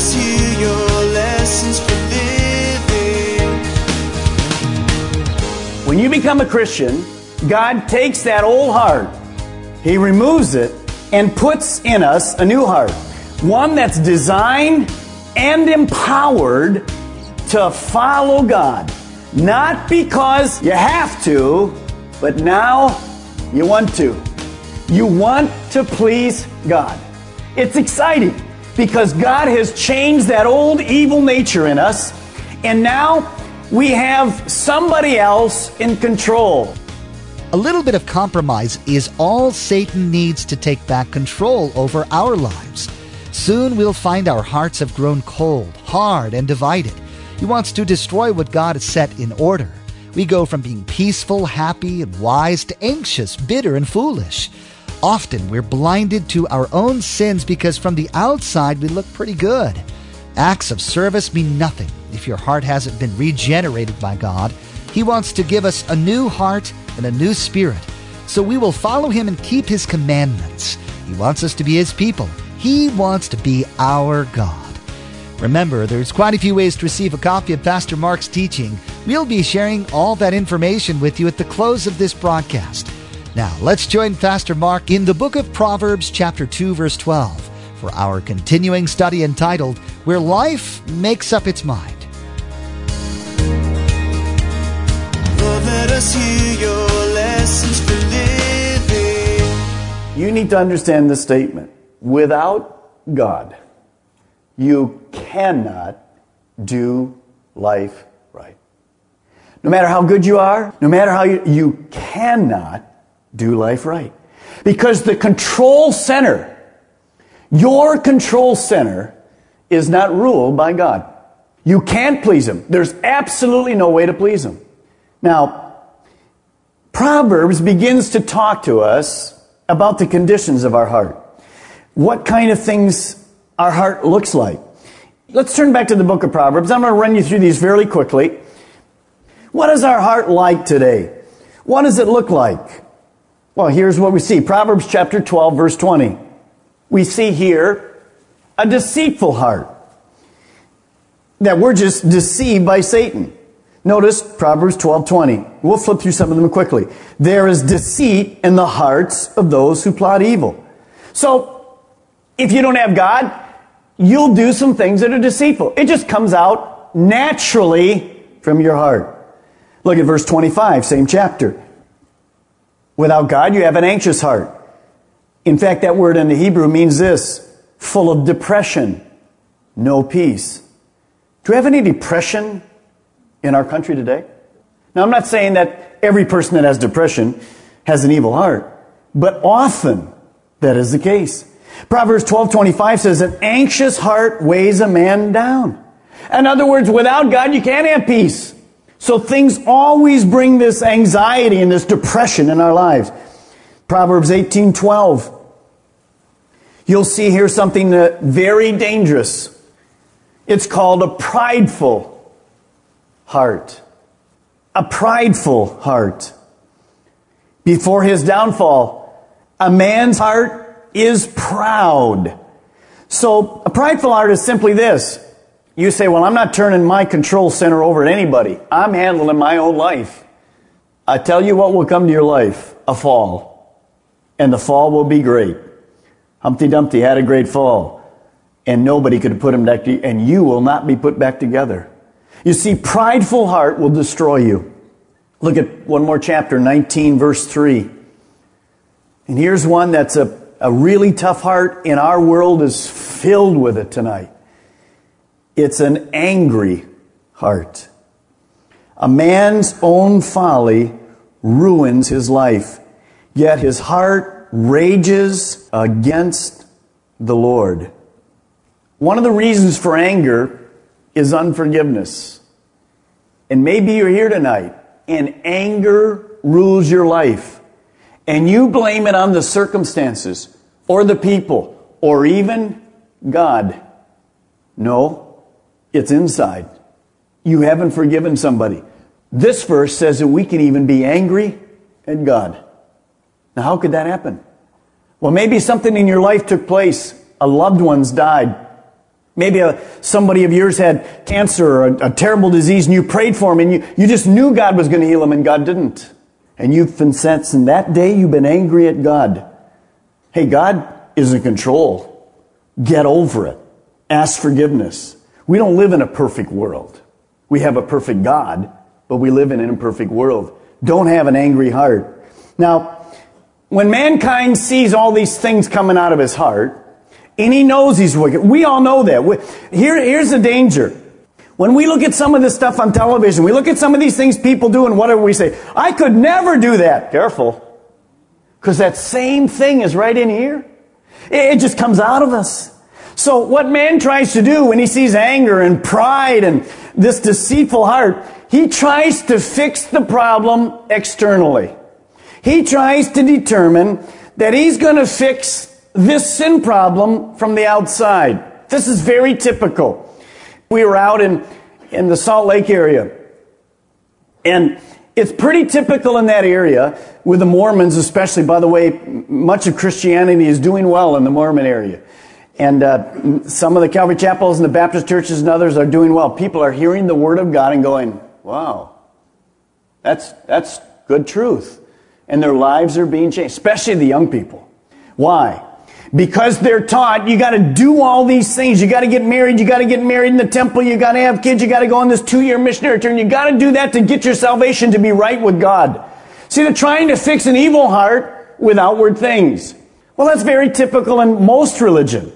Us hear your lessons for living. When you become a Christian, God takes that old heart, He removes it, and puts in us a new heart. One that's designed and empowered to follow God. Not because you have to, but now you want to. You want to please God. It's exciting because God has changed that old evil nature in us, and now we have somebody else in control. A little bit of compromise is all Satan needs to take back control over our lives. Soon we'll find our hearts have grown cold, hard, and divided. He wants to destroy what God has set in order. We go from being peaceful, happy, and wise to anxious, bitter, and foolish. Often we're blinded to our own sins because from the outside we look pretty good. Acts of service mean nothing if your heart hasn't been regenerated by God. He wants to give us a new heart and a new spirit, so we will follow Him and keep His commandments. He wants us to be His people. He wants to be our God. Remember, there's quite a few ways to receive a copy of Pastor Mark's teaching. We'll be sharing all that information with you at the close of this broadcast. Now, let's join Pastor Mark in the book of Proverbs, chapter 2, verse 12, for our continuing study entitled Where Life Makes Up Its Mind. Lord, let us hear your lessons for living. You need to understand this statement. Without God, you cannot do life right. No matter how good you are, no matter how you, you cannot do life right. Because the control center, your control center, is not ruled by God. You can't please Him. There's absolutely no way to please Him. Now, Proverbs begins to talk to us about the conditions of our heart. What kind of things our heart looks like. Let's turn back to the book of Proverbs. I'm going to run you through these fairly quickly. What is our heart like today? What does it look like? Well, here's what we see. Proverbs chapter 12 verse 20. We see here a deceitful heart. That we're just deceived by Satan. Notice Proverbs 12:20. We'll flip through some of them quickly. There is deceit in the hearts of those who plot evil. So, if you don't have God, you'll do some things that are deceitful. It just comes out naturally from your heart. Look at verse 25, same chapter. Without God, you have an anxious heart. In fact, that word in the Hebrew means this full of depression, no peace. Do we have any depression in our country today? Now, I'm not saying that every person that has depression has an evil heart, but often that is the case. Proverbs 12:25 says an anxious heart weighs a man down. In other words, without God you can't have peace. So things always bring this anxiety and this depression in our lives. Proverbs 18:12 You'll see here something that very dangerous. It's called a prideful heart. A prideful heart. Before his downfall, a man's heart is proud. So a prideful heart is simply this. You say, well, I'm not turning my control center over to anybody. I'm handling my own life. I tell you what will come to your life, a fall. And the fall will be great. Humpty Dumpty had a great fall. And nobody could put him back, to, and you will not be put back together. You see, prideful heart will destroy you. Look at one more chapter, 19 verse 3. And here's one that's a, a really tough heart and our world is filled with it tonight. It's an angry heart. A man's own folly ruins his life. Yet his heart rages against the Lord. One of the reasons for anger is unforgiveness. And maybe you're here tonight and anger rules your life. And you blame it on the circumstances or the people or even God. No, it's inside. You haven't forgiven somebody. This verse says that we can even be angry at God. Now, how could that happen? Well, maybe something in your life took place. A loved one's died. Maybe a, somebody of yours had cancer or a, a terrible disease and you prayed for him and you, you just knew God was going to heal him and God didn't. And you've been since in that day you've been angry at God. Hey, God is in control. Get over it. Ask forgiveness. We don't live in a perfect world. We have a perfect God, but we live in an imperfect world. Don't have an angry heart. Now, when mankind sees all these things coming out of his heart, and he knows he's wicked, we all know that. Here, here's the danger. When we look at some of this stuff on television, we look at some of these things people do and whatever we say, I could never do that. Careful. Because that same thing is right in here. It just comes out of us. So what man tries to do when he sees anger and pride and this deceitful heart, he tries to fix the problem externally. He tries to determine that he's going to fix this sin problem from the outside. This is very typical. We were out in, in the Salt Lake area, and it's pretty typical in that area with the Mormons, especially. By the way, much of Christianity is doing well in the Mormon area. And uh, some of the Calvary chapels and the Baptist churches and others are doing well. People are hearing the Word of God and going, wow, that's, that's good truth. And their lives are being changed, especially the young people. Why? Because they're taught you got to do all these things. You got to get married. You got to get married in the temple. You got to have kids. You got to go on this two-year missionary turn. You got to do that to get your salvation to be right with God. See, they're trying to fix an evil heart with outward things. Well, that's very typical in most religion.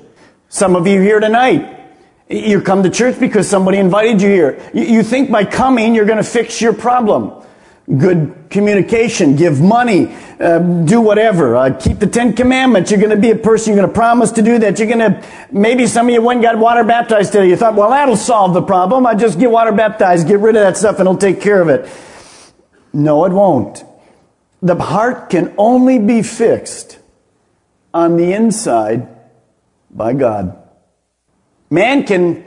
Some of you here tonight, you come to church because somebody invited you here. You think by coming you're going to fix your problem good communication, give money, uh, do whatever, uh, keep the Ten Commandments. You're going to be a person, you're going to promise to do that. You're going to, maybe some of you went and got water baptized today. You thought, well, that'll solve the problem. I just get water baptized, get rid of that stuff and it'll take care of it. No, it won't. The heart can only be fixed on the inside by God. Man can,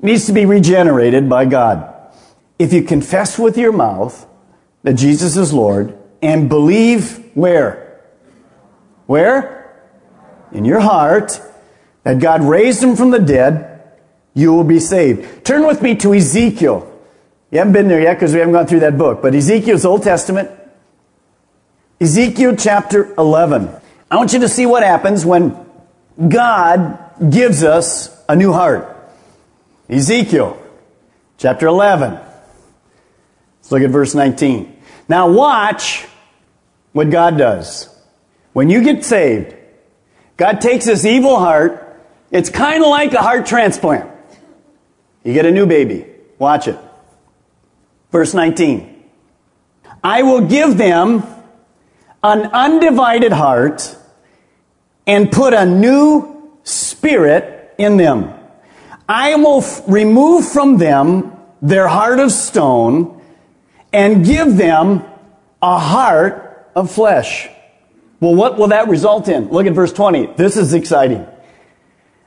needs to be regenerated by God. If you confess with your mouth that Jesus is Lord and believe where? Where? In your heart that God raised him from the dead, you will be saved. Turn with me to Ezekiel. You haven't been there yet because we haven't gone through that book, but Ezekiel's Old Testament. Ezekiel chapter 11. I want you to see what happens when God gives us a new heart. Ezekiel chapter 11. Let's look at verse 19. Now watch what God does. When you get saved, God takes this evil heart. It's kind of like a heart transplant. You get a new baby. Watch it. Verse 19. I will give them an undivided heart and put a new spirit in them. I will f- remove from them their heart of stone and give them a heart of flesh. Well, what will that result in? Look at verse 20. This is exciting.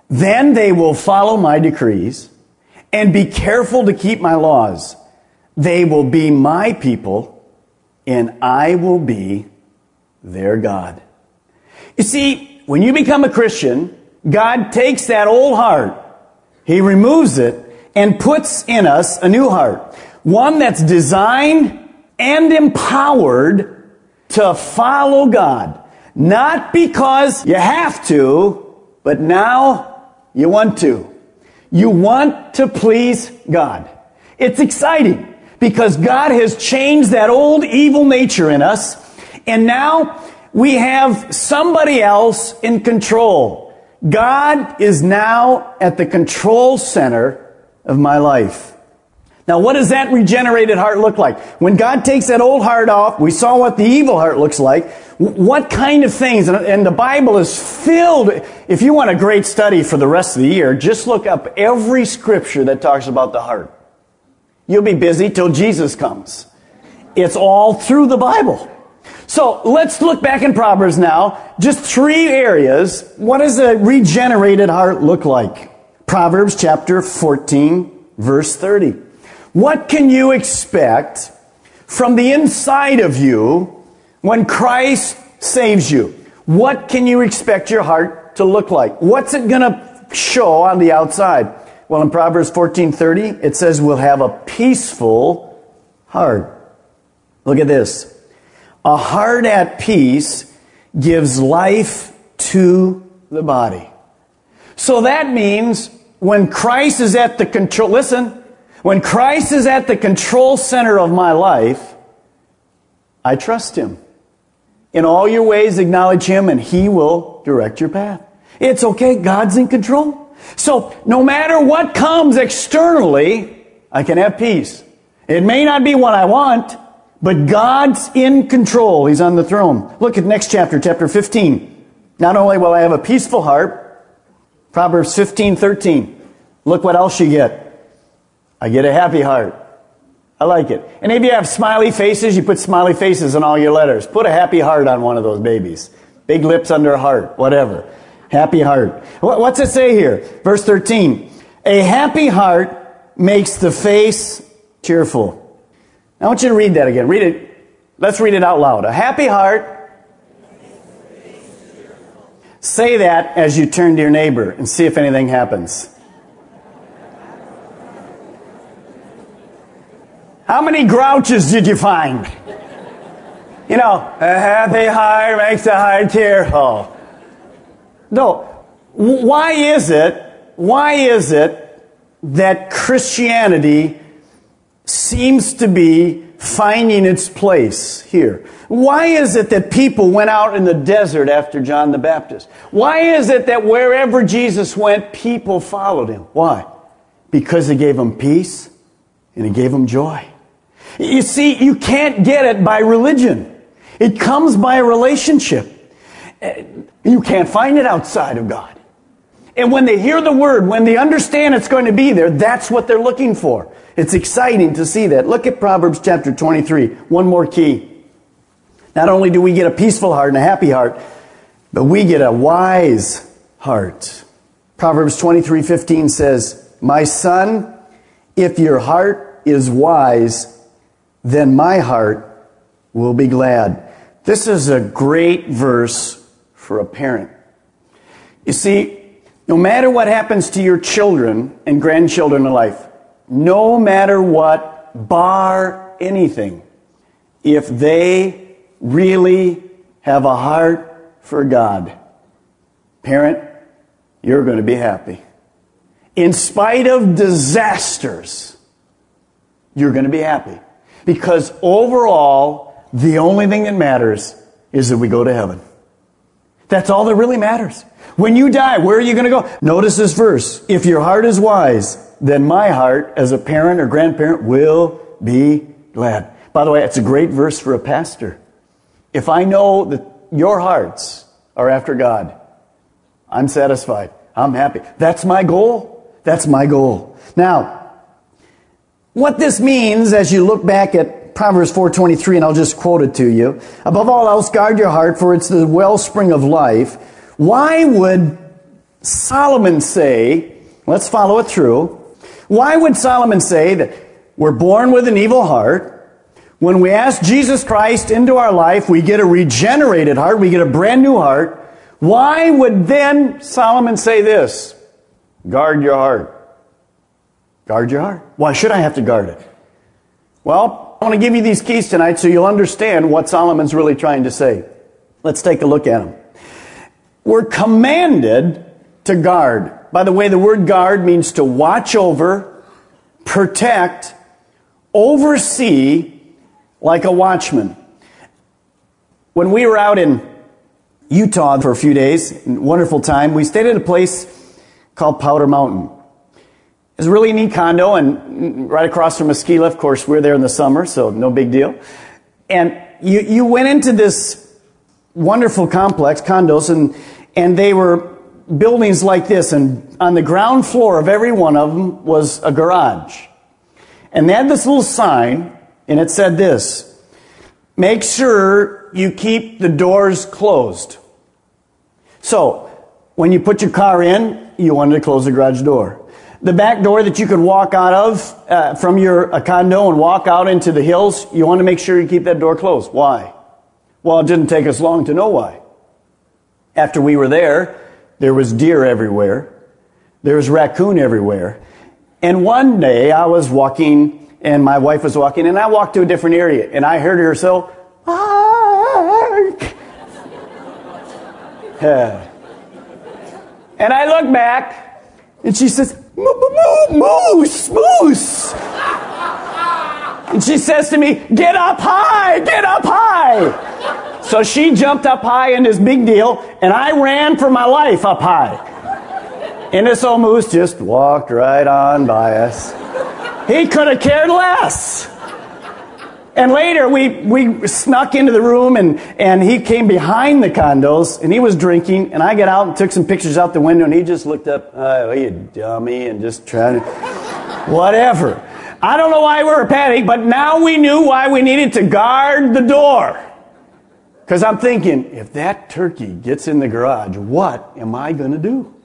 Then they will follow my decrees and be careful to keep my laws. They will be my people and I will be their God. You see, when you become a Christian, God takes that old heart, He removes it, and puts in us a new heart. One that's designed and empowered to follow God. Not because you have to, but now you want to. You want to please God. It's exciting because God has changed that old evil nature in us and now we have somebody else in control. God is now at the control center of my life. Now, what does that regenerated heart look like? When God takes that old heart off, we saw what the evil heart looks like. What kind of things? And the Bible is filled. If you want a great study for the rest of the year, just look up every scripture that talks about the heart. You'll be busy till Jesus comes. It's all through the Bible. So let's look back in Proverbs now. Just three areas. What does a regenerated heart look like? Proverbs chapter 14, verse 30. What can you expect from the inside of you when Christ saves you? What can you expect your heart to look like? What's it going to show on the outside? Well, in Proverbs 14:30, it says we'll have a peaceful heart. Look at this. A heart at peace gives life to the body. So that means when Christ is at the control, listen, when Christ is at the control center of my life, I trust Him. In all your ways, acknowledge Him and He will direct your path. It's okay. God's in control. So no matter what comes externally, I can have peace. It may not be what I want, but God's in control. He's on the throne. Look at next chapter, chapter 15. Not only will I have a peaceful heart, Proverbs 15, 13. Look what else you get. I get a happy heart. I like it. And if you have smiley faces, you put smiley faces on all your letters. Put a happy heart on one of those babies. Big lips under a heart, whatever. Happy heart. What's it say here? Verse 13. A happy heart makes the face cheerful. I want you to read that again. Read it. Let's read it out loud. A happy heart. Say that as you turn to your neighbor and see if anything happens. How many grouches did you find? You know, a happy heart makes a heart tearful. No. Why is it, why is it that Christianity seems to be finding its place here? Why is it that people went out in the desert after John the Baptist? Why is it that wherever Jesus went, people followed him? Why? Because he gave them peace and he gave them joy. You see, you can't get it by religion. It comes by a relationship. You can't find it outside of God. And when they hear the word, when they understand it's going to be there, that's what they're looking for. It's exciting to see that. Look at Proverbs chapter 23. One more key. Not only do we get a peaceful heart and a happy heart, but we get a wise heart. Proverbs 23:15 says, "My son, if your heart is wise, then my heart will be glad. This is a great verse for a parent. You see, no matter what happens to your children and grandchildren in life, no matter what, bar anything, if they really have a heart for God, parent, you're going to be happy. In spite of disasters, you're going to be happy. Because overall, the only thing that matters is that we go to heaven. That's all that really matters. When you die, where are you going to go? Notice this verse. If your heart is wise, then my heart, as a parent or grandparent, will be glad. By the way, it's a great verse for a pastor. If I know that your hearts are after God, I'm satisfied. I'm happy. That's my goal. That's my goal. Now, what this means as you look back at Proverbs 4:23 and I'll just quote it to you. Above all else guard your heart for it's the wellspring of life. Why would Solomon say, let's follow it through. Why would Solomon say that we're born with an evil heart? When we ask Jesus Christ into our life, we get a regenerated heart, we get a brand new heart. Why would then Solomon say this? Guard your heart. Guard your heart. Why should I have to guard it? Well, I want to give you these keys tonight so you'll understand what Solomon's really trying to say. Let's take a look at them. We're commanded to guard. By the way, the word guard means to watch over, protect, oversee like a watchman. When we were out in Utah for a few days, wonderful time, we stayed at a place called Powder Mountain. It's a really neat condo and right across from a ski lift. Of course, we're there in the summer, so no big deal. And you, you went into this wonderful complex, condos, and, and they were buildings like this. And on the ground floor of every one of them was a garage. And they had this little sign, and it said this, make sure you keep the doors closed. So, when you put your car in, you wanted to close the garage door. The back door that you could walk out of uh, from your uh, condo and walk out into the hills, you want to make sure you keep that door closed. Why? Well, it didn't take us long to know why. After we were there, there was deer everywhere. There was raccoon everywhere. And one day I was walking and my wife was walking and I walked to a different area and I heard her so. And I look back and she says, moose, moose. And she says to me, get up high, get up high. So she jumped up high in this big deal and I ran for my life up high. And this old moose just walked right on by us. He could have cared less. And later we, we snuck into the room and, and he came behind the condos and he was drinking and I got out and took some pictures out the window and he just looked up, oh, you dummy, and just trying to, whatever. I don't know why we were panicked, but now we knew why we needed to guard the door. Because I'm thinking, if that turkey gets in the garage, what am I going to do?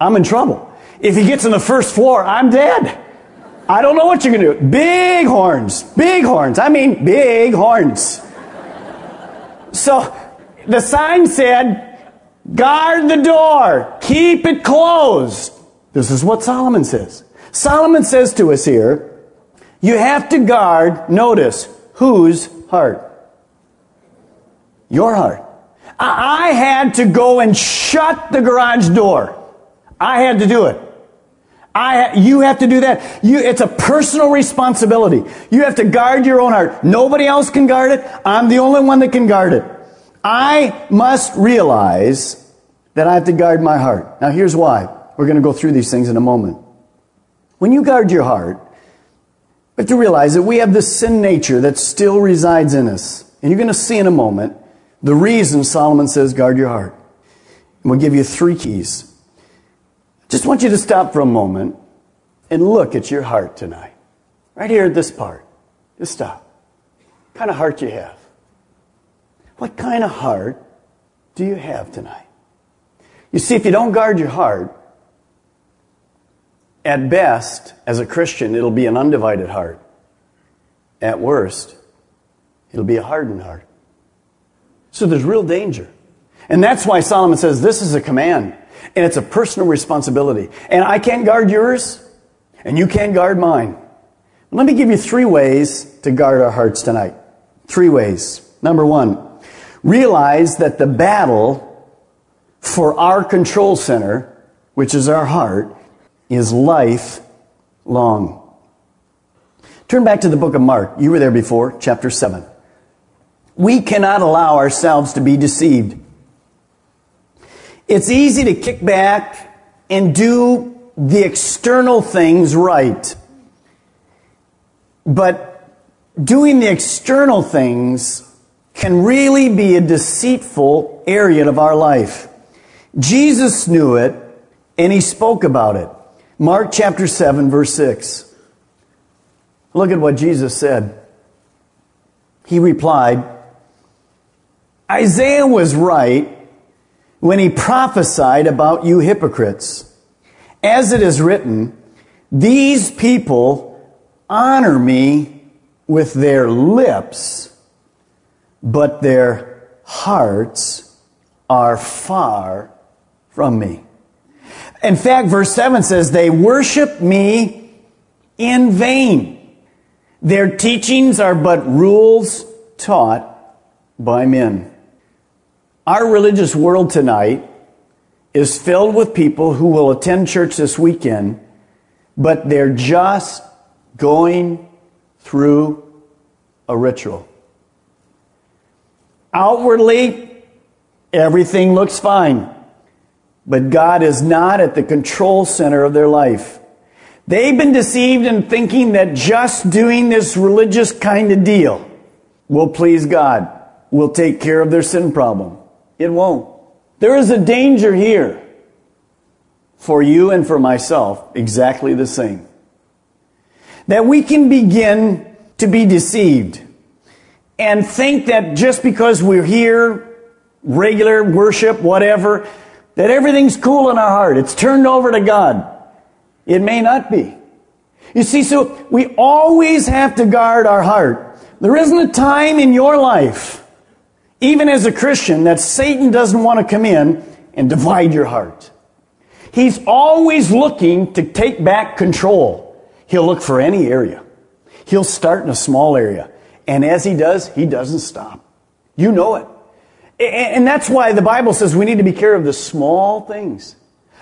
I'm in trouble. If he gets in the first floor, I'm dead. I don't know what you're going to do. Big horns. Big horns. I mean, big horns. So the sign said, guard the door. Keep it closed. This is what Solomon says. Solomon says to us here, you have to guard, notice, whose heart? Your heart. I had to go and shut the garage door. I had to do it. I, you have to do that. You, it's a personal responsibility. You have to guard your own heart. Nobody else can guard it. I'm the only one that can guard it. I must realize that I have to guard my heart. Now here's why. We're going to go through these things in a moment. When you guard your heart, have to realize that we have this sin nature that still resides in us. And you're going to see in a moment the reason Solomon says guard your heart. And we'll give you three keys. Just want you to stop for a moment and look at your heart tonight. Right here at this part. Just stop. What kind of heart you have? What kind of heart do you have tonight? You see, if you don't guard your heart, at best, as a Christian, it'll be an undivided heart. At worst, it'll be a hardened heart. So there's real danger. And that's why Solomon says this is a command. And it's a personal responsibility. And I can't guard yours, and you can't guard mine. Let me give you three ways to guard our hearts tonight. Three ways. Number one, realize that the battle for our control center, which is our heart, is life long. Turn back to the book of Mark. You were there before, chapter 7. We cannot allow ourselves to be deceived. It's easy to kick back and do the external things right. But doing the external things can really be a deceitful area of our life. Jesus knew it and he spoke about it. Mark chapter 7 verse 6. Look at what Jesus said. He replied, Isaiah was right when he prophesied about you hypocrites. As it is written, these people honor me with their lips, but their hearts are far from me. In fact, verse 7 says, they worship me in vain. Their teachings are but rules taught by men. Our religious world tonight is filled with people who will attend church this weekend, but they're just going through a ritual. Outwardly, everything looks fine, but God is not at the control center of their life. They've been deceived in thinking that just doing this religious kind of deal will please God, will take care of their sin problem. It won't. There is a danger here for you and for myself, exactly the same. That we can begin to be deceived and think that just because we're here, regular worship, whatever, that everything's cool in our heart. It's turned over to God. It may not be. You see, so we always have to guard our heart. There isn't a time in your life, even as a Christian, that Satan doesn't want to come in and divide your heart. He's always looking to take back control. He'll look for any area. He'll start in a small area. And as he does, he doesn't stop. You know it. And that's why the Bible says we need to be care of the small things.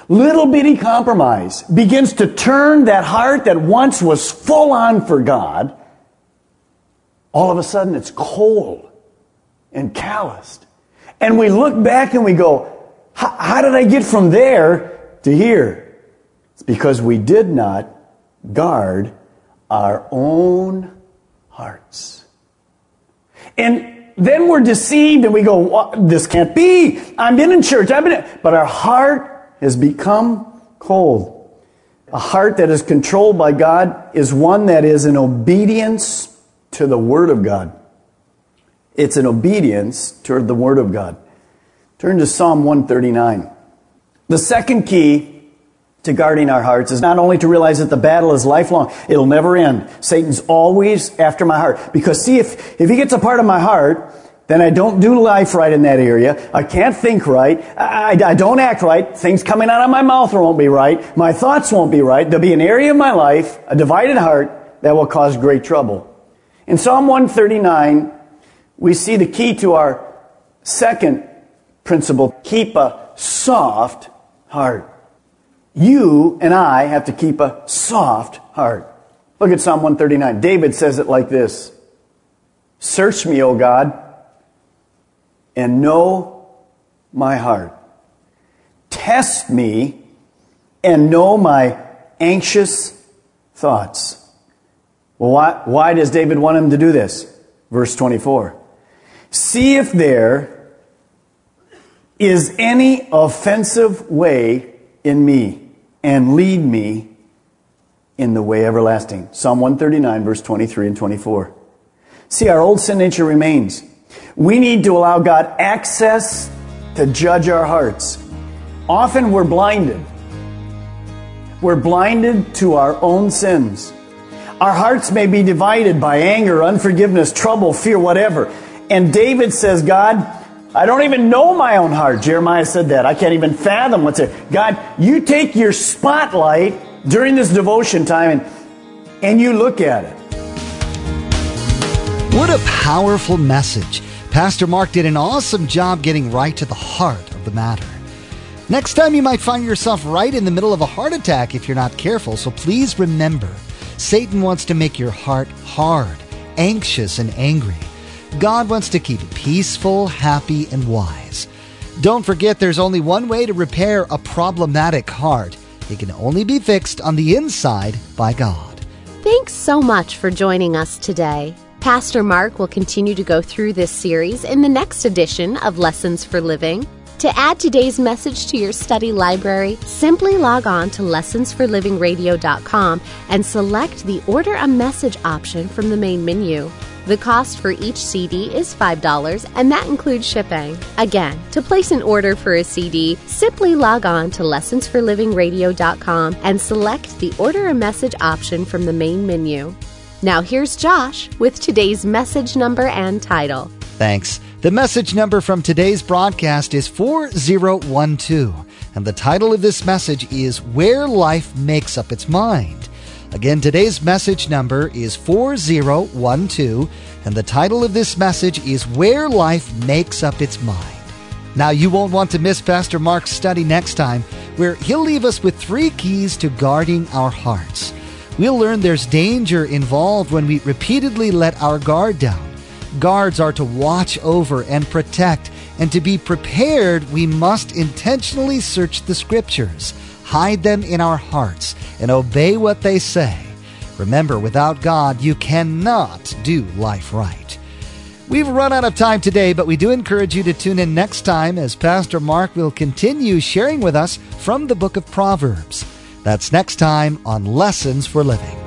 Little bitty compromise begins to turn that heart that once was full on for God. All of a sudden it's cold and calloused. And we look back and we go, how did I get from there to here? It's because we did not guard our own hearts. And then we're deceived and we go, this can't be. I've been in church. I've been, but our heart has become cold. A heart that is controlled by God is one that is in obedience to the Word of God. It's an obedience toward the Word of God. Turn to Psalm 139. The second key to guarding our hearts is not only to realize that the battle is lifelong, it'll never end. Satan's always after my heart. Because see, if, if he gets a part of my heart, then I don't do life right in that area. I can't think right. I, I, I, don't act right. Things coming out of my mouth won't be right. My thoughts won't be right. There'll be an area of my life, a divided heart, that will cause great trouble. In Psalm 139, we see the key to our second principle keep a soft heart. You and I have to keep a soft heart. Look at Psalm 139. David says it like this Search me, O God, and know my heart. Test me and know my anxious thoughts. Well, why, why does David want him to do this? Verse 24. See if there is any offensive way in me and lead me in the way everlasting. Psalm 139, verse 23 and 24. See, our old sin nature remains. We need to allow God access to judge our hearts. Often we're blinded. We're blinded to our own sins. Our hearts may be divided by anger, unforgiveness, trouble, fear, whatever. And David says, God, I don't even know my own heart. Jeremiah said that. I can't even fathom what's it. God, you take your spotlight during this devotion time and, and you look at it. What a powerful message. Pastor Mark did an awesome job getting right to the heart of the matter. Next time you might find yourself right in the middle of a heart attack if you're not careful, so please remember Satan wants to make your heart hard, anxious, and angry. God wants to keep it peaceful, happy, and wise. Don't forget there's only one way to repair a problematic heart. It can only be fixed on the inside by God. Thanks so much for joining us today. Pastor Mark will continue to go through this series in the next edition of Lessons for Living. To add today's message to your study library, simply log on to lessonsforlivingradio.com and select the Order a Message option from the main menu. The cost for each CD is $5, and that includes shipping. Again, to place an order for a CD, simply log on to lessonsforlivingradio.com and select the Order a Message option from the main menu. Now here's Josh with today's message number and title. Thanks. The message number from today's broadcast is 4012, and the title of this message is Where Life Makes Up Its Mind. Again, today's message number is 4012, and the title of this message is Where Life Makes Up Its Mind. Now, you won't want to miss Pastor Mark's study next time, where he'll leave us with three keys to guarding our hearts. We'll learn there's danger involved when we repeatedly let our guard down. Guards are to watch over and protect, and to be prepared, we must intentionally search the scriptures. Hide them in our hearts, and obey what they say. Remember, without God, you cannot do life right. We've run out of time today, but we do encourage you to tune in next time as Pastor Mark will continue sharing with us from the book of Proverbs. That's next time on Lessons for Living.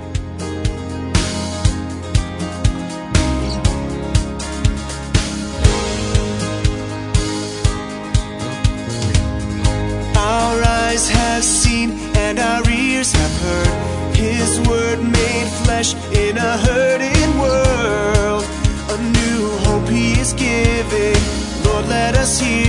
Flesh in a hurting world. A new hope He is giving. Lord, let us hear